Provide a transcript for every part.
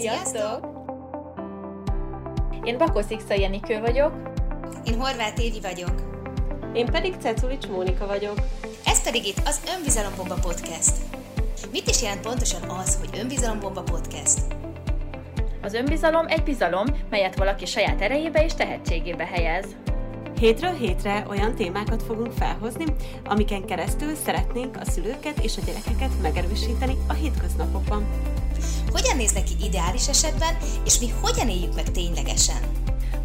Sziasztok! Én Bakos Ixa Jenikő vagyok. Én Horváth Évi vagyok. Én pedig Ceculics Mónika vagyok. Ez pedig itt az Önbizalombomba Podcast. Mit is jelent pontosan az, hogy Önbizalombomba Podcast? Az önbizalom egy bizalom, melyet valaki saját erejébe és tehetségébe helyez. Hétről hétre olyan témákat fogunk felhozni, amiken keresztül szeretnénk a szülőket és a gyerekeket megerősíteni a hétköznapokban. Hogyan néz neki ideális esetben, és mi hogyan éljük meg ténylegesen?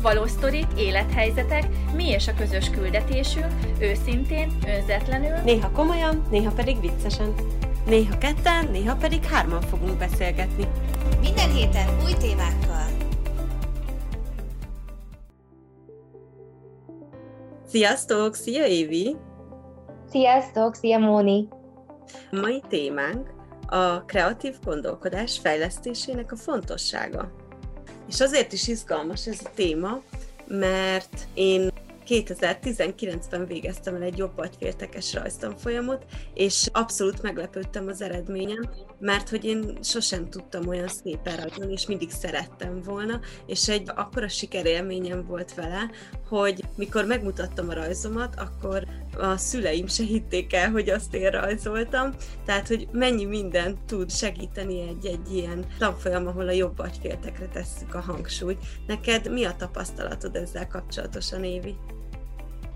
Valós sztorik, élethelyzetek, mi és a közös küldetésünk, őszintén, önzetlenül, Néha komolyan, néha pedig viccesen. Néha ketten, néha pedig hárman fogunk beszélgetni. Minden héten új témákkal. Sziasztok! Szia Évi! Sziasztok, szia Móni! Mai témánk a kreatív gondolkodás fejlesztésének a fontossága. És azért is izgalmas ez a téma, mert én 2019-ben végeztem el egy jobb agyféltekes rajztanfolyamot, és abszolút meglepődtem az eredményem, mert hogy én sosem tudtam olyan szépen rajzolni, és mindig szerettem volna, és egy akkora sikerélményem volt vele, hogy mikor megmutattam a rajzomat, akkor a szüleim se hitték el, hogy azt én rajzoltam, tehát hogy mennyi mindent tud segíteni egy-egy ilyen tanfolyam, ahol a jobb agyféltekre tesszük a hangsúlyt. Neked mi a tapasztalatod ezzel kapcsolatosan, Évi?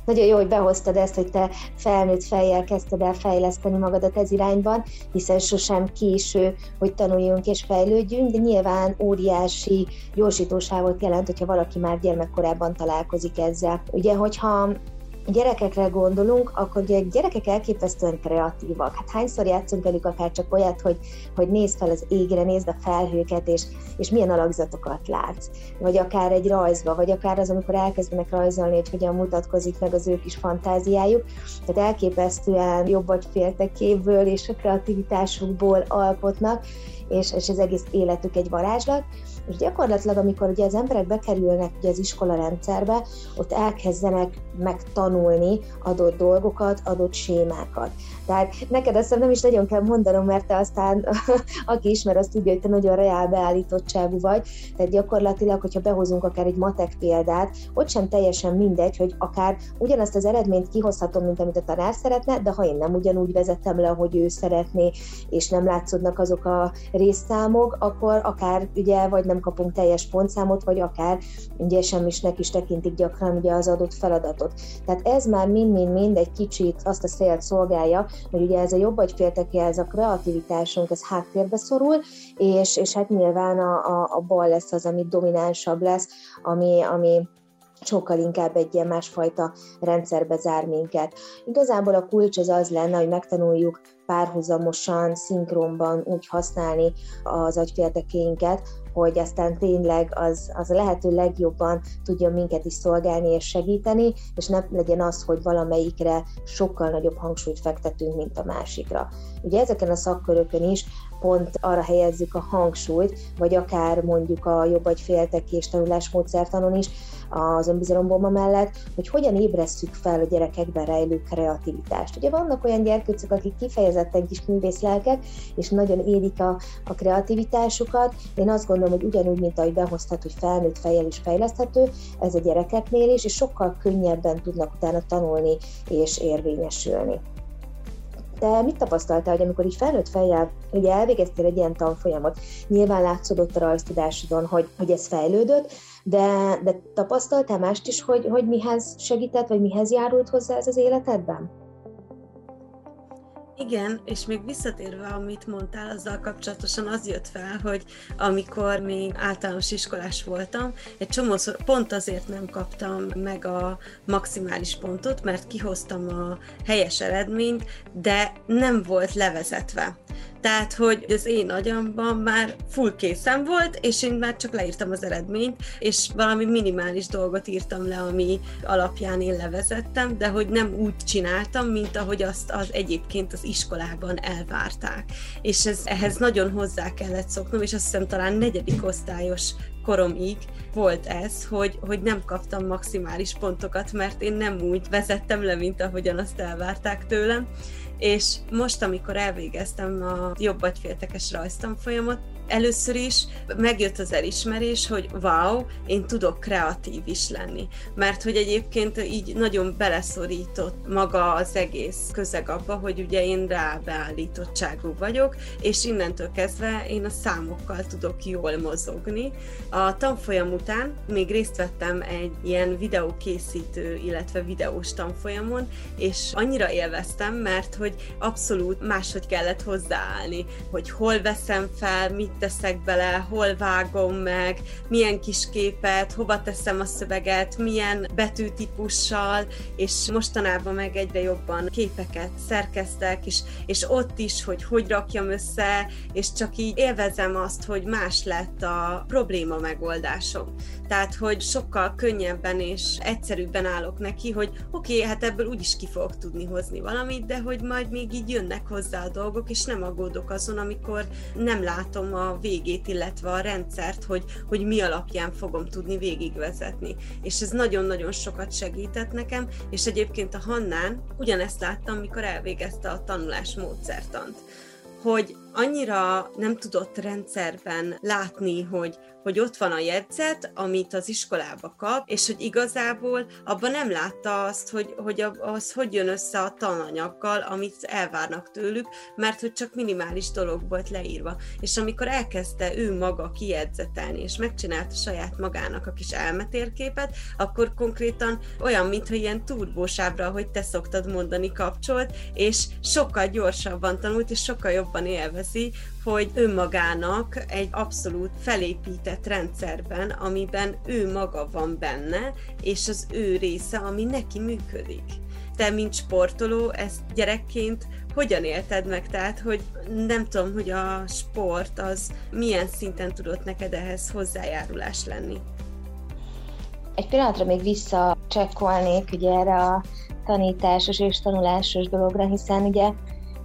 Nagyon jó, hogy behoztad ezt, hogy te felnőtt fejjel kezdted el fejleszteni magadat ez irányban, hiszen sosem késő, hogy tanuljunk és fejlődjünk, de nyilván óriási gyorsítóságot jelent, hogyha valaki már gyermekkorában találkozik ezzel. Ugye, hogyha gyerekekre gondolunk, akkor ugye gyerekek elképesztően kreatívak. Hát hányszor játszunk velük akár csak olyat, hogy, hogy nézd fel az égre, nézd a felhőket, és, és milyen alakzatokat látsz. Vagy akár egy rajzba, vagy akár az, amikor elkezdenek rajzolni, hogy hogyan mutatkozik meg az ő kis fantáziájuk. Tehát elképesztően jobb vagy féltekéből és a kreativitásukból alkotnak, és, és az egész életük egy varázslat. És gyakorlatilag, amikor ugye az emberek bekerülnek ugye az iskola rendszerbe, ott elkezdenek megtanulni adott dolgokat, adott sémákat. Tehát neked azt nem is nagyon kell mondanom, mert te aztán, aki ismer, azt tudja, hogy te nagyon reál beállítottságú vagy. Tehát gyakorlatilag, hogyha behozunk akár egy matek példát, ott sem teljesen mindegy, hogy akár ugyanazt az eredményt kihozhatom, mint amit a tanár szeretne, de ha én nem ugyanúgy vezettem le, ahogy ő szeretné, és nem látszódnak azok a részszámok, akkor akár ugye vagy nem kapunk teljes pontszámot, vagy akár ugye semmisnek is tekintik gyakran ugye az adott feladatot. Tehát ez már mind-mind-mind egy kicsit azt a célt szolgálja, hogy ugye ez a jobb agyfélteke, ez a kreativitásunk, ez háttérbe szorul, és, és hát nyilván a, a, a bal lesz az, ami dominánsabb lesz, ami, ami sokkal inkább egy ilyen másfajta rendszerbe zár minket. Igazából a kulcs az az lenne, hogy megtanuljuk párhuzamosan, szinkronban úgy használni az agyféltekéinket, hogy aztán tényleg az, az a lehető legjobban tudjon minket is szolgálni és segíteni, és ne legyen az, hogy valamelyikre sokkal nagyobb hangsúlyt fektetünk, mint a másikra. Ugye ezeken a szakkörökön is pont arra helyezzük a hangsúlyt, vagy akár mondjuk a jobb vagy féltekés tanulásmódszertanon is, az önbizalombomba mellett, hogy hogyan ébresszük fel a gyerekekben rejlő kreativitást. Ugye vannak olyan gyerkőcök, akik kifejezetten kis művészlelkek, és nagyon érik a, a kreativitásukat. Én azt gondolom, hogy ugyanúgy, mint ahogy behoztat, hogy felnőtt fejjel is fejleszthető, ez a gyerekeknél is, és sokkal könnyebben tudnak utána tanulni és érvényesülni. Te mit tapasztaltál, hogy amikor így felnőtt fejjel ugye elvégeztél egy ilyen tanfolyamot, nyilván látszódott a rajztudásodon, hogy, hogy ez fejlődött, de, de tapasztaltál mást is, hogy, hogy mihez segített, vagy mihez járult hozzá ez az életedben? Igen, és még visszatérve, amit mondtál, azzal kapcsolatosan az jött fel, hogy amikor még általános iskolás voltam, egy csomószor pont azért nem kaptam meg a maximális pontot, mert kihoztam a helyes eredményt, de nem volt levezetve. Tehát, hogy az én agyamban már full készen volt, és én már csak leírtam az eredményt, és valami minimális dolgot írtam le, ami alapján én levezettem, de hogy nem úgy csináltam, mint ahogy azt az egyébként az iskolában elvárták. És ez, ehhez nagyon hozzá kellett szoknom, és azt hiszem talán negyedik osztályos koromig volt ez, hogy, hogy nem kaptam maximális pontokat, mert én nem úgy vezettem le, mint ahogyan azt elvárták tőlem és most, amikor elvégeztem a jobb agyféltekes rajztanfolyamot, először is megjött az elismerés, hogy wow, én tudok kreatív is lenni. Mert hogy egyébként így nagyon beleszorított maga az egész közeg abba, hogy ugye én rábeállítottságú vagyok, és innentől kezdve én a számokkal tudok jól mozogni. A tanfolyam után még részt vettem egy ilyen videókészítő, illetve videós tanfolyamon, és annyira élveztem, mert hogy abszolút máshogy kellett hozzáállni, hogy hol veszem fel, mit teszek bele, hol vágom meg, milyen kis képet, hova teszem a szöveget, milyen betűtípussal, és mostanában meg egyre jobban képeket szerkeztek, és, és ott is, hogy hogy rakjam össze, és csak így élvezem azt, hogy más lett a probléma megoldásom. Tehát, hogy sokkal könnyebben és egyszerűbben állok neki, hogy oké, okay, hát ebből úgyis ki fogok tudni hozni valamit, de hogy majd még így jönnek hozzá a dolgok, és nem aggódok azon, amikor nem látom a végét, illetve a rendszert, hogy, hogy mi alapján fogom tudni végigvezetni. És ez nagyon-nagyon sokat segített nekem, és egyébként a Hannán ugyanezt láttam, mikor elvégezte a tanulás módszertant hogy annyira nem tudott rendszerben látni, hogy hogy ott van a jegyzet, amit az iskolába kap, és hogy igazából abban nem látta azt, hogy, hogy az hogy jön össze a tananyaggal, amit elvárnak tőlük, mert hogy csak minimális dolog volt leírva. És amikor elkezdte ő maga kijegyzetelni, és megcsinálta saját magának a kis elmetérképet, akkor konkrétan olyan, mintha ilyen turbósábra, hogy te szoktad mondani, kapcsolt, és sokkal gyorsabban tanult, és sokkal jobban élvezi, hogy önmagának egy abszolút felépített rendszerben, amiben ő maga van benne, és az ő része, ami neki működik. Te, mint sportoló, ezt gyerekként hogyan élted meg? Tehát, hogy nem tudom, hogy a sport az milyen szinten tudott neked ehhez hozzájárulás lenni? Egy pillanatra még visszacsekkolnék ugye erre a tanításos és tanulásos dologra, hiszen ugye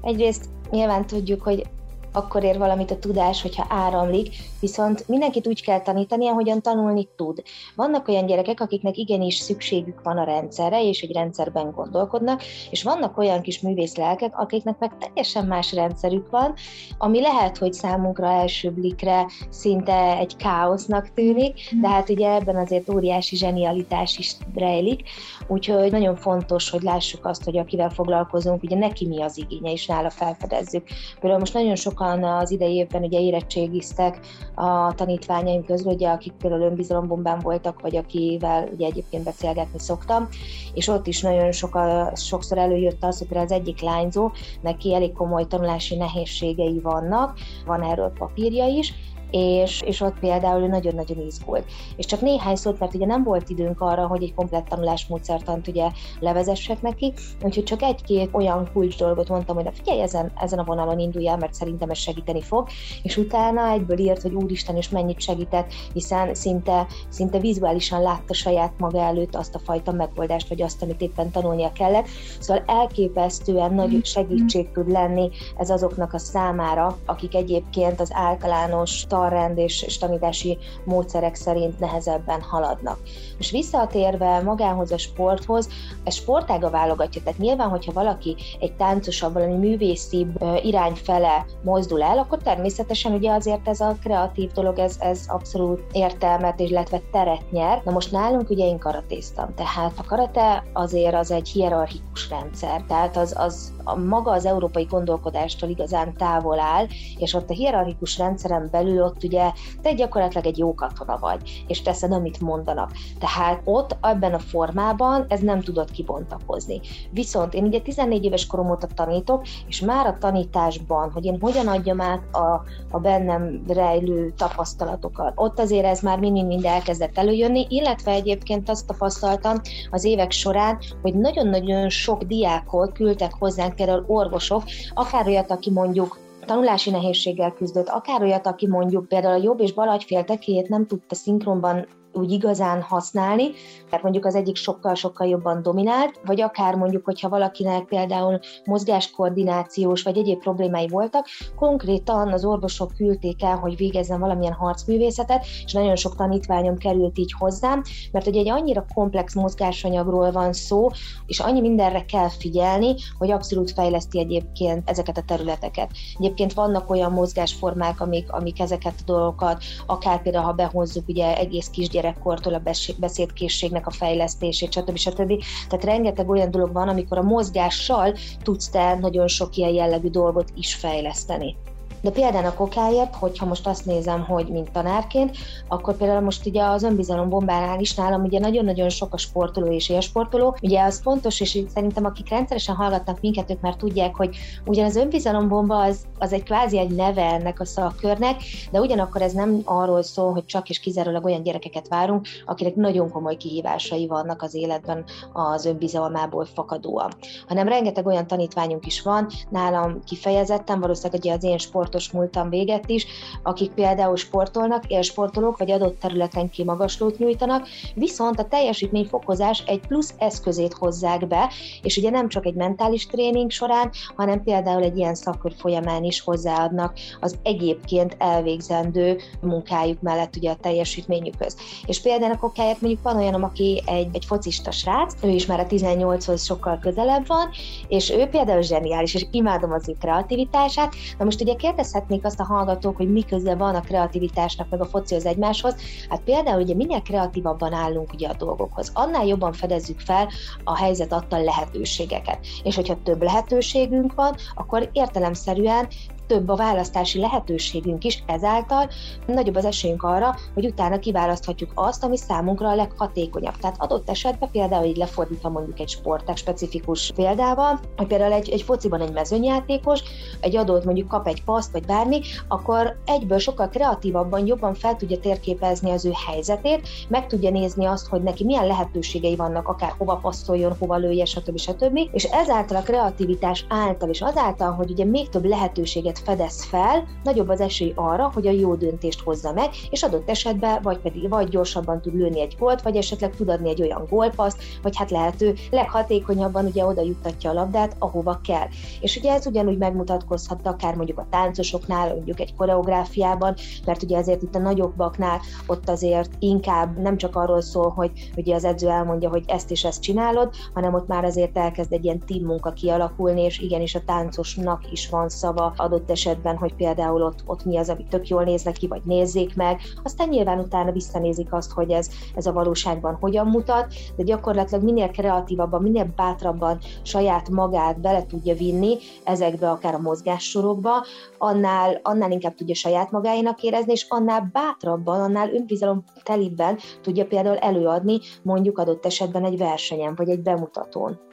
egyrészt nyilván tudjuk, hogy akkor ér valamit a tudás, hogyha áramlik, viszont mindenkit úgy kell tanítani, ahogyan tanulni tud. Vannak olyan gyerekek, akiknek igenis szükségük van a rendszerre, és egy rendszerben gondolkodnak, és vannak olyan kis művészlelkek, akiknek meg teljesen más rendszerük van, ami lehet, hogy számunkra első blikre szinte egy káosznak tűnik, de hát ugye ebben azért óriási zsenialitás is rejlik, úgyhogy nagyon fontos, hogy lássuk azt, hogy akivel foglalkozunk, ugye neki mi az igénye, és nála felfedezzük. Például most nagyon sok sokan az idei évben ugye érettségiztek a tanítványaim közül, ugye, akik például önbizalombombán voltak, vagy akivel ugye egyébként beszélgetni szoktam, és ott is nagyon soka, sokszor előjött az, hogy az egyik lányzó, neki elég komoly tanulási nehézségei vannak, van erről papírja is, és, és ott például ő nagyon-nagyon izgult. És csak néhány szót, mert ugye nem volt időnk arra, hogy egy komplett tanulásmódszertant ugye levezessek neki, úgyhogy csak egy-két olyan kulcs dolgot mondtam, hogy na figyelj, ezen, ezen a vonalon indulj el, mert szerintem ez segíteni fog, és utána egyből írt, hogy úristen, és mennyit segített, hiszen szinte, szinte vizuálisan látta saját maga előtt azt a fajta megoldást, vagy azt, amit éppen tanulnia kellett. Szóval elképesztően nagy segítség tud lenni ez azoknak a számára, akik egyébként az általános tanrend és, és tanítási módszerek szerint nehezebben haladnak. És visszatérve magához a sporthoz, ez sportága válogatja, tehát nyilván, hogyha valaki egy táncosabb, valami művészibb irány fele mozdul el, akkor természetesen ugye azért ez a kreatív dolog, ez, ez abszolút értelmet, illetve teret nyer. Na most nálunk ugye én karatéztam, tehát a karate azért az egy hierarchikus rendszer, tehát az, az a maga az európai gondolkodástól igazán távol áll, és ott a hierarchikus rendszeren belül ott ugye te gyakorlatilag egy jó katona vagy, és teszed, amit mondanak. Tehát ott ebben a formában ez nem tudott kibontakozni. Viszont én ugye 14 éves korom óta tanítok, és már a tanításban, hogy én hogyan adjam át a, a bennem rejlő tapasztalatokat, ott azért ez már mind-mind elkezdett előjönni, illetve egyébként azt tapasztaltam az évek során, hogy nagyon-nagyon sok diákot küldtek hozzánk, például orvosok, akár olyat, aki mondjuk tanulási nehézséggel küzdött, akár olyat, aki mondjuk például a jobb és bal agyfél tekéjét nem tudta szinkronban úgy igazán használni, mert mondjuk az egyik sokkal-sokkal jobban dominált, vagy akár mondjuk, hogyha valakinek például mozgáskoordinációs vagy egyéb problémái voltak, konkrétan az orvosok küldték el, hogy végezzen valamilyen harcművészetet, és nagyon sok tanítványom került így hozzám, mert ugye egy annyira komplex mozgásanyagról van szó, és annyi mindenre kell figyelni, hogy abszolút fejleszti egyébként ezeket a területeket. Egyébként vannak olyan mozgásformák, amik, amik ezeket a dolgokat, akár például, ha behozzuk ugye egész kisgyerekkortól a beszédkészségnek a fejlesztését, stb. stb. Tehát rengeteg olyan dolog van, amikor a mozgással tudsz te nagyon sok ilyen jellegű dolgot is fejleszteni. De például a kokáért, hogyha most azt nézem, hogy mint tanárként, akkor például most ugye az önbizalom bombánál is nálam ugye nagyon-nagyon sok a sportoló és élsportoló. Ugye az fontos, és szerintem akik rendszeresen hallgatnak minket, ők már tudják, hogy ugyan az önbizalombomba az, az egy kvázi egy neve ennek a szakkörnek, de ugyanakkor ez nem arról szól, hogy csak és kizárólag olyan gyerekeket várunk, akinek nagyon komoly kihívásai vannak az életben az önbizalmából fakadóan, hanem rengeteg olyan tanítványunk is van, nálam kifejezetten, valószínűleg az én sport sportos múltam véget is, akik például sportolnak, élsportolók vagy adott területen kimagaslót nyújtanak, viszont a teljesítményfokozás egy plusz eszközét hozzák be, és ugye nem csak egy mentális tréning során, hanem például egy ilyen szakkör folyamán is hozzáadnak az egyébként elvégzendő munkájuk mellett ugye a teljesítményükhöz. És például a kokáért mondjuk van olyan, aki egy, egy focista srác, ő is már a 18-hoz sokkal közelebb van, és ő például zseniális, és imádom az ő kreativitását. Na most ugye kérdez kérdezhetnék azt a hallgatók, hogy mi köze van a kreativitásnak meg a focihoz egymáshoz. Hát például ugye minél kreatívabban állunk ugye a dolgokhoz, annál jobban fedezzük fel a helyzet adta lehetőségeket. És hogyha több lehetőségünk van, akkor értelemszerűen több a választási lehetőségünk is, ezáltal nagyobb az esélyünk arra, hogy utána kiválaszthatjuk azt, ami számunkra a leghatékonyabb. Tehát adott esetben például így lefordítva mondjuk egy sporták specifikus példával, hogy például egy, egy fociban egy mezőnyjátékos, egy adott mondjuk kap egy paszt vagy bármi, akkor egyből sokkal kreatívabban, jobban fel tudja térképezni az ő helyzetét, meg tudja nézni azt, hogy neki milyen lehetőségei vannak, akár hova passzoljon, hova lője, stb. stb. És ezáltal a kreativitás által, és azáltal, hogy ugye még több lehetőséget fedez fel, nagyobb az esély arra, hogy a jó döntést hozza meg, és adott esetben vagy pedig vagy gyorsabban tud lőni egy gólt, vagy esetleg tud adni egy olyan gólpaszt, vagy hát lehető leghatékonyabban ugye oda juttatja a labdát, ahova kell. És ugye ez ugyanúgy megmutatkozhat akár mondjuk a táncosoknál, mondjuk egy koreográfiában, mert ugye ezért itt a nagyobbaknál ott azért inkább nem csak arról szól, hogy ugye az edző elmondja, hogy ezt és ezt csinálod, hanem ott már azért elkezd egy ilyen team munka kialakulni, és igenis a táncosnak is van szava adott esetben, hogy például ott, ott mi az, ami tök jól néz neki, vagy nézzék meg. Aztán nyilván utána visszanézik azt, hogy ez, ez a valóságban hogyan mutat, de gyakorlatilag minél kreatívabban, minél bátrabban saját magát bele tudja vinni ezekbe akár a mozgássorokba, annál, annál inkább tudja saját magáénak érezni, és annál bátrabban, annál önbizalom telibben tudja például előadni mondjuk adott esetben egy versenyen, vagy egy bemutatón.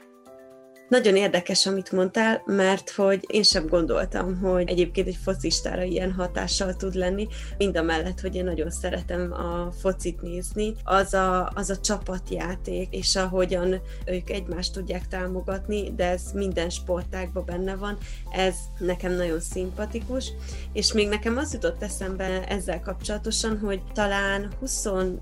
Nagyon érdekes, amit mondtál, mert hogy én sem gondoltam, hogy egyébként egy focistára ilyen hatással tud lenni, mind a mellett, hogy én nagyon szeretem a focit nézni, az a, az a csapatjáték, és ahogyan ők egymást tudják támogatni, de ez minden sportágban benne van, ez nekem nagyon szimpatikus, és még nekem az jutott eszembe ezzel kapcsolatosan, hogy talán 21-2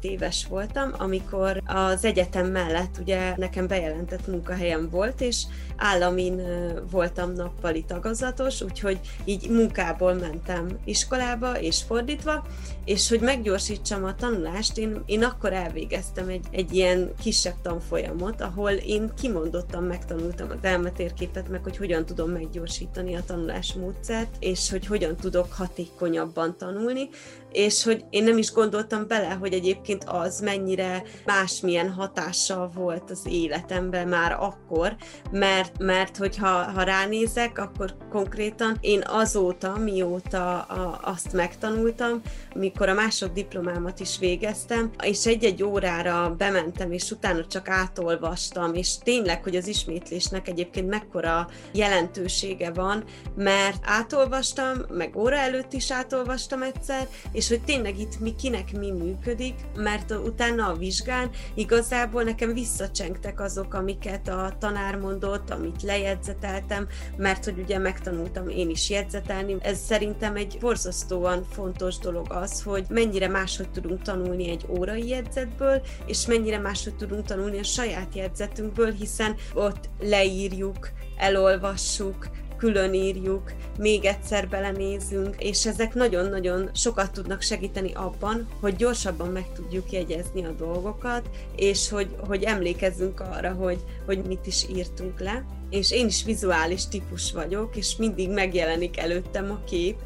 éves voltam, amikor az egyetem mellett ugye nekem bejelentett munkahelyem volt, volt, és államin voltam nappali tagozatos, úgyhogy így munkából mentem iskolába, és fordítva, és hogy meggyorsítsam a tanulást, én, én akkor elvégeztem egy, egy ilyen kisebb tanfolyamot, ahol én kimondottan megtanultam az elmetérképet, meg hogy hogyan tudom meggyorsítani a tanulás módszert, és hogy hogyan tudok hatékonyabban tanulni, és hogy én nem is gondoltam bele, hogy egyébként az mennyire másmilyen hatással volt az életemben már akkor, mert, mert hogyha ha ránézek, akkor konkrétan én azóta, mióta a, azt megtanultam, mikor a másod diplomámat is végeztem, és egy-egy órára bementem, és utána csak átolvastam, és tényleg, hogy az ismétlésnek egyébként mekkora jelentősége van, mert átolvastam, meg óra előtt is átolvastam egyszer, és hogy tényleg itt mi kinek mi működik, mert utána a vizsgán igazából nekem visszacsengtek azok, amiket a tanár mondott, amit lejegyzeteltem, mert hogy ugye megtanultam én is jegyzetelni. Ez szerintem egy borzasztóan fontos dolog az, hogy mennyire máshogy tudunk tanulni egy órai jegyzetből, és mennyire máshogy tudunk tanulni a saját jegyzetünkből, hiszen ott leírjuk, elolvassuk, külön írjuk, még egyszer belenézünk, és ezek nagyon-nagyon sokat tudnak segíteni abban, hogy gyorsabban meg tudjuk jegyezni a dolgokat, és hogy, hogy emlékezzünk arra, hogy, hogy mit is írtunk le. És én is vizuális típus vagyok, és mindig megjelenik előttem a kép,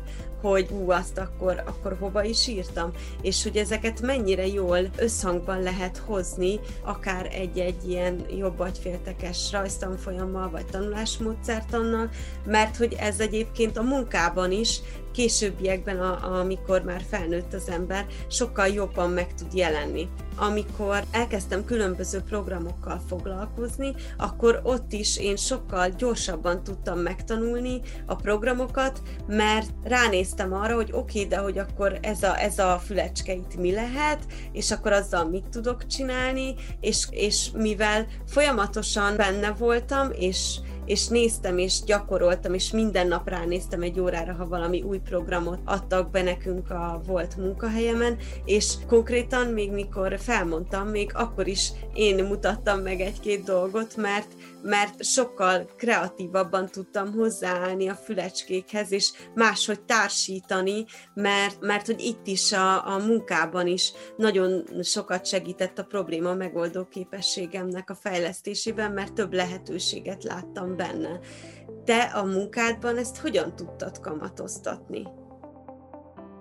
hogy ú, azt akkor, akkor hova is írtam, és hogy ezeket mennyire jól összhangban lehet hozni, akár egy-egy ilyen jobb agyféltekes rajztanfolyammal, vagy tanulásmódszertannal, mert hogy ez egyébként a munkában is későbbiekben, a, amikor már felnőtt az ember, sokkal jobban meg tud jelenni. Amikor elkezdtem különböző programokkal foglalkozni, akkor ott is én sokkal gyorsabban tudtam megtanulni a programokat, mert ránéztem arra, hogy oké, okay, de hogy akkor ez a, ez a fülecske itt mi lehet, és akkor azzal mit tudok csinálni, és, és mivel folyamatosan benne voltam, és és néztem, és gyakoroltam, és minden nap ránéztem egy órára, ha valami új programot adtak be nekünk a volt munkahelyemen, és konkrétan még mikor felmondtam, még akkor is én mutattam meg egy-két dolgot, mert mert sokkal kreatívabban tudtam hozzáállni a fülecskékhez, és máshogy társítani, mert, mert hogy itt is a, a munkában is nagyon sokat segített a probléma megoldó képességemnek a fejlesztésében, mert több lehetőséget láttam benne. Te a munkádban ezt hogyan tudtad kamatoztatni?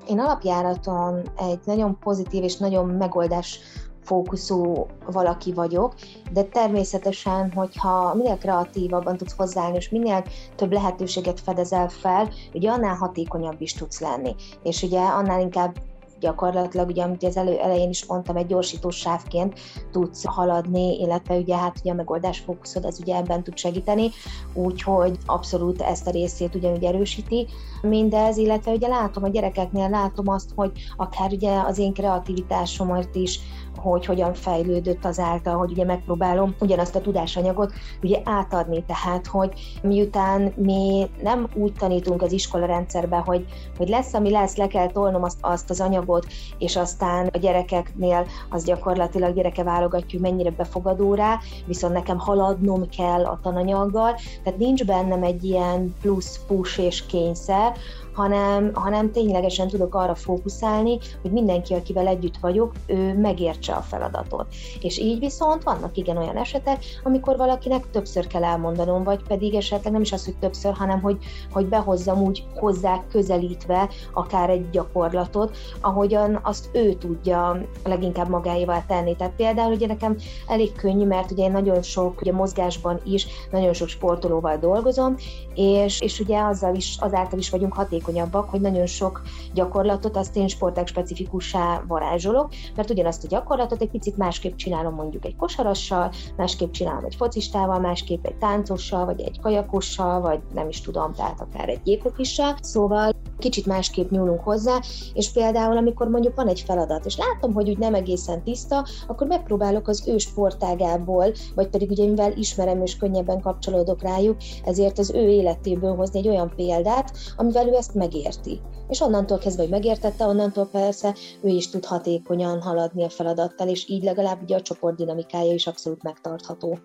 Én alapjáraton egy nagyon pozitív és nagyon megoldás fókuszú valaki vagyok, de természetesen, hogyha minél kreatívabban tudsz hozzáállni, és minél több lehetőséget fedezel fel, ugye annál hatékonyabb is tudsz lenni. És ugye annál inkább gyakorlatilag, ugye, amit az elő, elején is mondtam, egy gyorsítós sávként tudsz haladni, illetve ugye hát ugye a megoldás fókuszod, az ugye ebben tud segíteni, úgyhogy abszolút ezt a részét ugyanúgy erősíti mindez, illetve ugye látom a gyerekeknél, látom azt, hogy akár ugye az én kreativitásomat is hogy hogyan fejlődött azáltal, hogy ugye megpróbálom ugyanazt a tudásanyagot ugye átadni, tehát hogy miután mi nem úgy tanítunk az iskola rendszerbe, hogy, hogy lesz, ami lesz, le kell tolnom azt, azt az anyagot, és aztán a gyerekeknél az gyakorlatilag gyereke válogatja, hogy mennyire befogadó rá, viszont nekem haladnom kell a tananyaggal, tehát nincs bennem egy ilyen plusz push és kényszer, hanem, hanem ténylegesen tudok arra fókuszálni, hogy mindenki, akivel együtt vagyok, ő megértse a feladatot. És így viszont vannak igen olyan esetek, amikor valakinek többször kell elmondanom, vagy pedig esetleg nem is az, hogy többször, hanem hogy, hogy behozzam úgy hozzá közelítve akár egy gyakorlatot, ahogyan azt ő tudja leginkább magáéval tenni. Tehát például ugye nekem elég könnyű, mert ugye én nagyon sok ugye mozgásban is, nagyon sok sportolóval dolgozom, és, és ugye azzal is, azáltal is vagyunk hatékonyak hatékonyabbak, hogy nagyon sok gyakorlatot azt én sportág specifikussá varázsolok, mert ugyanazt a gyakorlatot egy picit másképp csinálom mondjuk egy kosarassal, másképp csinálom egy focistával, másképp egy táncossal, vagy egy kajakossal, vagy nem is tudom, tehát akár egy jégkokissal. Szóval kicsit másképp nyúlunk hozzá, és például amikor mondjuk van egy feladat, és látom, hogy úgy nem egészen tiszta, akkor megpróbálok az ő sportágából, vagy pedig ugye mivel ismerem és könnyebben kapcsolódok rájuk, ezért az ő életéből hozni egy olyan példát, amivel ő ezt megérti. És onnantól kezdve, hogy megértette, onnantól persze ő is tud hatékonyan haladni a feladattal, és így legalább ugye a csoport dinamikája is abszolút megtartható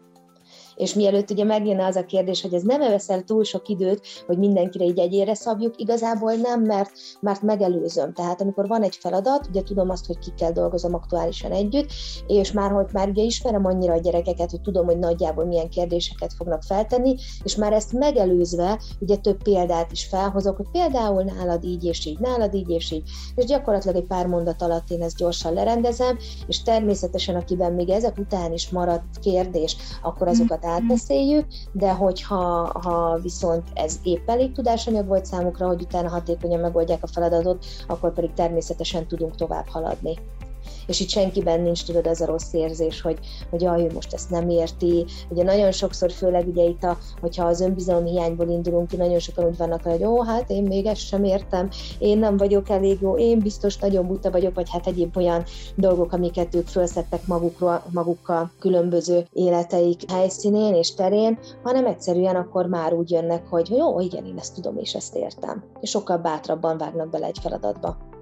és mielőtt ugye megjönne az a kérdés, hogy ez nem veszel túl sok időt, hogy mindenkire így egyére szabjuk, igazából nem, mert, mert megelőzöm. Tehát amikor van egy feladat, ugye tudom azt, hogy kikkel dolgozom aktuálisan együtt, és már hogy már ugye ismerem annyira a gyerekeket, hogy tudom, hogy nagyjából milyen kérdéseket fognak feltenni, és már ezt megelőzve ugye több példát is felhozok, hogy például nálad így és így, nálad így és így, és gyakorlatilag egy pár mondat alatt én ezt gyorsan lerendezem, és természetesen akiben még ezek után is maradt kérdés, akkor azokat átbeszéljük, de hogyha ha viszont ez épp elég tudásanyag volt számukra, hogy utána hatékonyan megoldják a feladatot, akkor pedig természetesen tudunk tovább haladni. És itt senkiben nincs, tudod, az a rossz érzés, hogy, hogy jaj, ő most ezt nem érti. Ugye nagyon sokszor, főleg ugye itt, a, hogyha az önbizalom hiányból indulunk ki, nagyon sokan úgy vannak, hogy ó, hát én még ezt sem értem, én nem vagyok elég jó, én biztos nagyon buta vagyok, vagy hát egyéb olyan dolgok, amiket ők felszettek magukról, magukkal különböző életeik helyszínén és terén, hanem egyszerűen akkor már úgy jönnek, hogy jó, igen, én ezt tudom és ezt értem. És sokkal bátrabban vágnak bele egy feladatba.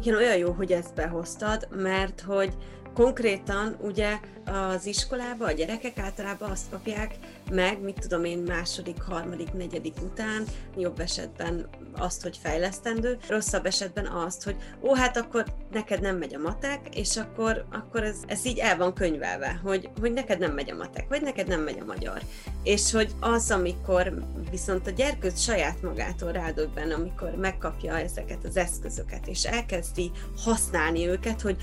Igen, olyan jó, hogy ezt behoztad, mert hogy konkrétan ugye az iskolába a gyerekek általában azt kapják meg, mit tudom én, második, harmadik, negyedik után, jobb esetben azt, hogy fejlesztendő, rosszabb esetben azt, hogy ó, hát akkor neked nem megy a matek, és akkor, akkor ez, ez így el van könyvelve, hogy, hogy neked nem megy a matek, vagy neked nem megy a magyar. És hogy az, amikor viszont a gyerkőt saját magától rádöbben, amikor megkapja ezeket az eszközöket, és elkezdi használni őket, hogy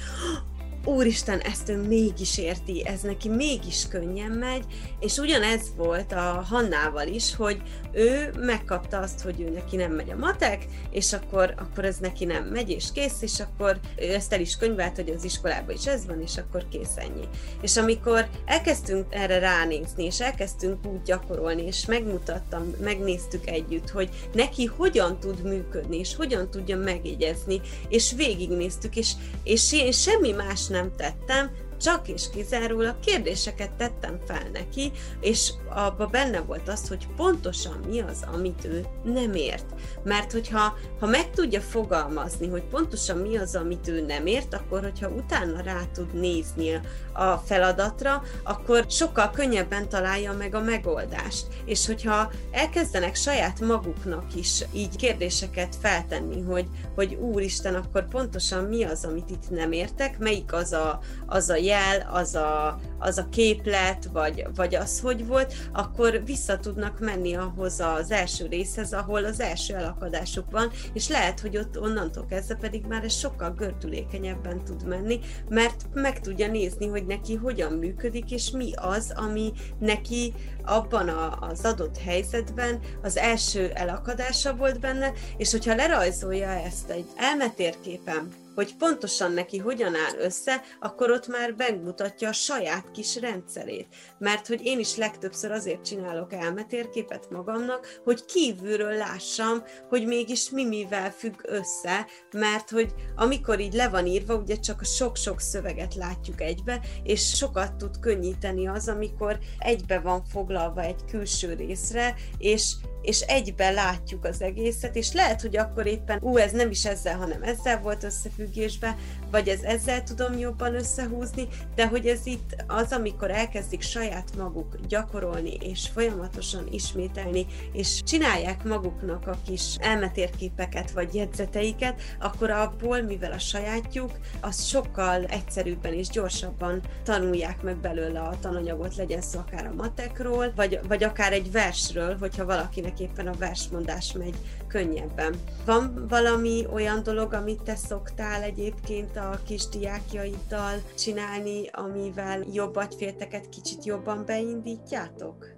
úristen, ezt ő mégis érti, ez neki mégis könnyen megy, és ugyanez volt a Hannával is, hogy ő megkapta azt, hogy ő neki nem megy a matek, és akkor, akkor ez neki nem megy, és kész, és akkor ő ezt el is könyvelt, hogy az iskolában is ez van, és akkor kész ennyi. És amikor elkezdtünk erre ránézni, és elkezdtünk úgy gyakorolni, és megmutattam, megnéztük együtt, hogy neki hogyan tud működni, és hogyan tudja megjegyezni, és végignéztük, és, és én semmi más nem tettem, csak és kizárólag kérdéseket tettem fel neki, és abban benne volt az, hogy pontosan mi az, amit ő nem ért. Mert hogyha ha meg tudja fogalmazni, hogy pontosan mi az, amit ő nem ért, akkor hogyha utána rá tud nézni a feladatra, akkor sokkal könnyebben találja meg a megoldást. És hogyha elkezdenek saját maguknak is így kérdéseket feltenni, hogy, hogy úristen, akkor pontosan mi az, amit itt nem értek, melyik az a, az a jel, az a, az a képlet, vagy, vagy az hogy volt, akkor vissza tudnak menni ahhoz az első részhez, ahol az első elakadásuk van, és lehet, hogy ott onnantól kezdve pedig már ez sokkal gördülékenyebben tud menni, mert meg tudja nézni, hogy neki hogyan működik, és mi az, ami neki abban a, az adott helyzetben az első elakadása volt benne, és hogyha lerajzolja ezt egy elmetérképen, hogy pontosan neki hogyan áll össze, akkor ott már megmutatja a saját kis rendszerét. Mert hogy én is legtöbbször azért csinálok elmetérképet magamnak, hogy kívülről lássam, hogy mégis mi mivel függ össze, mert hogy amikor így le van írva, ugye csak a sok-sok szöveget látjuk egybe, és sokat tud könnyíteni az, amikor egybe van foglalva egy külső részre, és és egyben látjuk az egészet, és lehet, hogy akkor éppen, ú, ez nem is ezzel, hanem ezzel volt összefüggésben, vagy ez ezzel tudom jobban összehúzni, de hogy ez itt az, amikor elkezdik saját maguk gyakorolni, és folyamatosan ismételni, és csinálják maguknak a kis elmetérképeket, vagy jegyzeteiket, akkor abból, mivel a sajátjuk, az sokkal egyszerűbben és gyorsabban tanulják meg belőle a tananyagot, legyen szó akár a matekról, vagy, vagy akár egy versről, hogyha valakinek éppen a versmondás megy könnyebben. Van valami olyan dolog, amit te szoktál egyébként a kis diákjaiddal csinálni, amivel jobb agyfélteket kicsit jobban beindítjátok?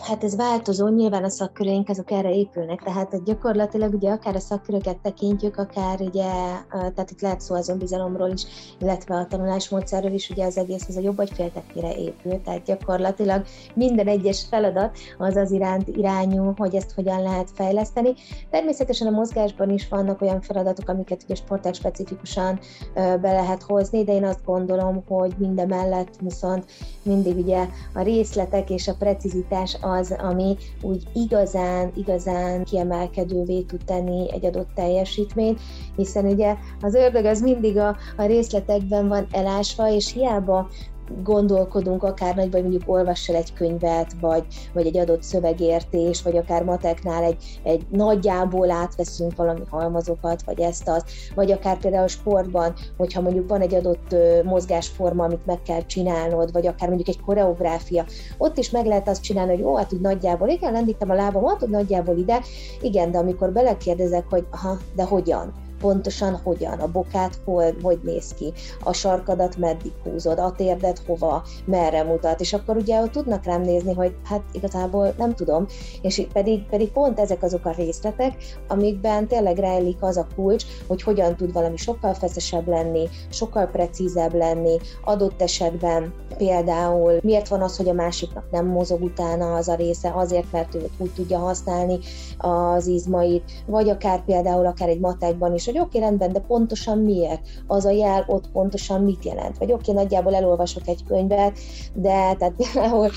Hát ez változó, nyilván a szakköreink azok erre épülnek, tehát gyakorlatilag ugye akár a szakköröket tekintjük, akár ugye, tehát itt lehet szó az önbizalomról is, illetve a tanulásmódszerről is, ugye az egész az a jobb vagy féltekére épül, tehát gyakorlatilag minden egyes feladat az az iránt irányú, hogy ezt hogyan lehet fejleszteni. Természetesen a mozgásban is vannak olyan feladatok, amiket ugye sporták specifikusan be lehet hozni, de én azt gondolom, hogy minden mellett viszont mindig ugye a részletek és a precizitás az, ami úgy igazán, igazán kiemelkedővé tud tenni egy adott teljesítményt, hiszen ugye az ördög az mindig a, a részletekben van elásva, és hiába gondolkodunk akár nagy, vagy mondjuk olvass el egy könyvet, vagy, vagy egy adott szövegértés, vagy akár mateknál egy, egy nagyjából átveszünk valami halmazokat, vagy ezt az, vagy akár például a sportban, hogyha mondjuk van egy adott mozgásforma, amit meg kell csinálnod, vagy akár mondjuk egy koreográfia, ott is meg lehet azt csinálni, hogy jó, hát úgy nagyjából, igen, lendítem a lábam, hát úgy nagyjából ide, igen, de amikor belekérdezek, hogy aha, de hogyan? Pontosan hogyan, a bokát hol, hogy néz ki, a sarkadat meddig húzod, a térdet hova, merre mutat, és akkor ugye ott tudnak rám nézni, hogy hát igazából nem tudom, és pedig, pedig pont ezek azok a részletek, amikben tényleg rejlik az a kulcs, hogy hogyan tud valami sokkal feszesebb lenni, sokkal precízebb lenni, adott esetben például miért van az, hogy a másiknak nem mozog utána az a része, azért, mert ő úgy tudja használni az izmait, vagy akár például akár egy matekban is, hogy oké, okay, rendben, de pontosan miért? Az a jel ott pontosan mit jelent? Vagy oké, okay, nagyjából elolvasok egy könyvet, de tehát például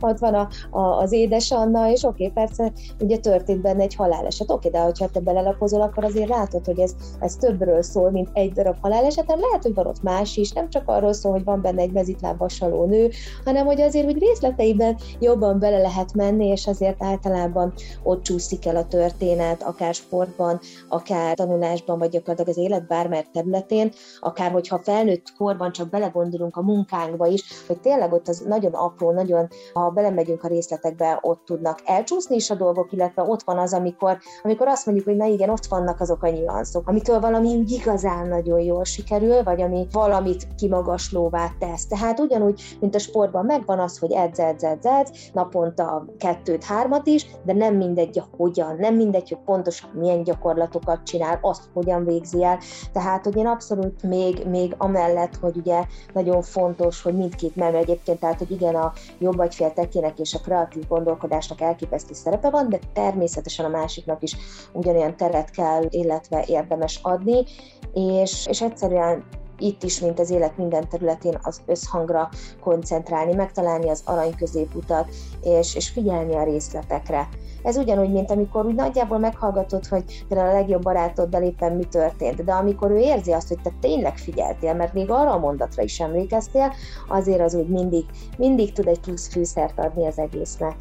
ott van a, a, az édes Anna, és oké, okay, persze ugye történt benne egy haláleset. Oké, okay, de ha te belelapozol, akkor azért látod, hogy ez, ez többről szól, mint egy darab haláleset, nem lehet, hogy van ott más is, nem csak arról szól, hogy van benne egy mezitláb vasaló nő, hanem hogy azért, hogy részleteiben jobban bele lehet menni, és azért általában ott csúszik el a történet, akár sportban, akár tanulásban, vagy gyakorlatilag az élet bármely területén, akár hogyha felnőtt korban csak belegondolunk a munkánkba is, hogy tényleg ott az nagyon apró, nagyon, ha belemegyünk a részletekbe, ott tudnak elcsúszni is a dolgok, illetve ott van az, amikor, amikor azt mondjuk, hogy na igen, ott vannak azok a nyianszok, amitől valami úgy igazán nagyon jól sikerül, vagy ami valamit kimagaslóvá tesz. Tehát ugyanúgy, mint a sportban megvan az, hogy edz, edz, edz, edz, naponta kettőt, hármat is, de nem mindegy, hogy hogyan, nem mindegy, hogy pontosan milyen gyakorlatokat csinál, azt hogyan végzi el. Tehát, hogy én abszolút még, még amellett, hogy ugye nagyon fontos, hogy mindkét mellett egyébként, tehát, hogy igen, a jobb agyfél tekének és a kreatív gondolkodásnak elképesztő szerepe van, de természetesen a másiknak is ugyanolyan teret kell, illetve érdemes adni, és, és egyszerűen itt is, mint az élet minden területén az összhangra koncentrálni, megtalálni az arany középutat, és, és figyelni a részletekre. Ez ugyanúgy, mint amikor úgy nagyjából meghallgatod, hogy például a legjobb barátoddal éppen mi történt, de amikor ő érzi azt, hogy te tényleg figyeltél, mert még arra a mondatra is emlékeztél, azért az úgy mindig, mindig tud egy plusz fűszert adni az egésznek.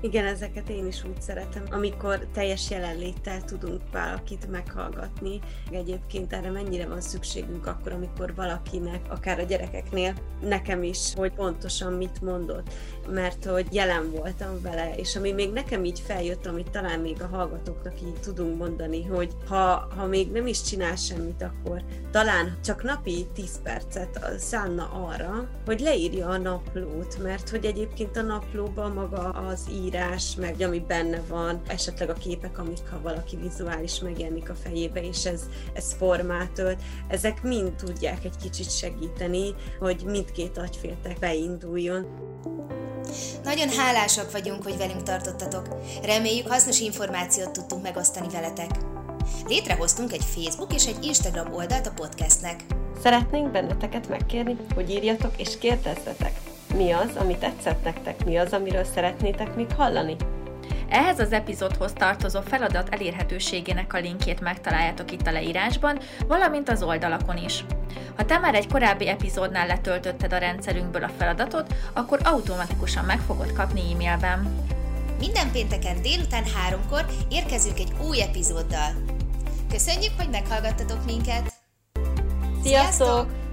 Igen, ezeket én is úgy szeretem, amikor teljes jelenléttel tudunk valakit meghallgatni. Egyébként erre mennyire van szükségünk akkor, amikor valakinek, akár a gyerekeknél, nekem is, hogy pontosan mit mondott, mert hogy jelen voltam vele, és ami még nekem így feljött, amit talán még a hallgatóknak így tudunk mondani, hogy ha, ha még nem is csinál semmit, akkor talán csak napi 10 percet szánna arra, hogy leírja a naplót, mert hogy egyébként a naplóban maga az ír írás, meg ami benne van, esetleg a képek, amik ha valaki vizuális megjelenik a fejébe, és ez, ez formát ölt, ezek mind tudják egy kicsit segíteni, hogy mindkét agyféltek beinduljon. Nagyon hálásak vagyunk, hogy velünk tartottatok. Reméljük hasznos információt tudtunk megosztani veletek. Létrehoztunk egy Facebook és egy Instagram oldalt a podcastnek. Szeretnénk benneteket megkérni, hogy írjatok és kérdezzetek. Mi az, ami tetszett nektek? Mi az, amiről szeretnétek még hallani? Ehhez az epizódhoz tartozó feladat elérhetőségének a linkjét megtaláljátok itt a leírásban, valamint az oldalakon is. Ha te már egy korábbi epizódnál letöltötted a rendszerünkből a feladatot, akkor automatikusan meg fogod kapni e-mailben. Minden pénteken délután háromkor érkezünk egy új epizóddal. Köszönjük, hogy meghallgattatok minket! Sziasztok! Sziasztok!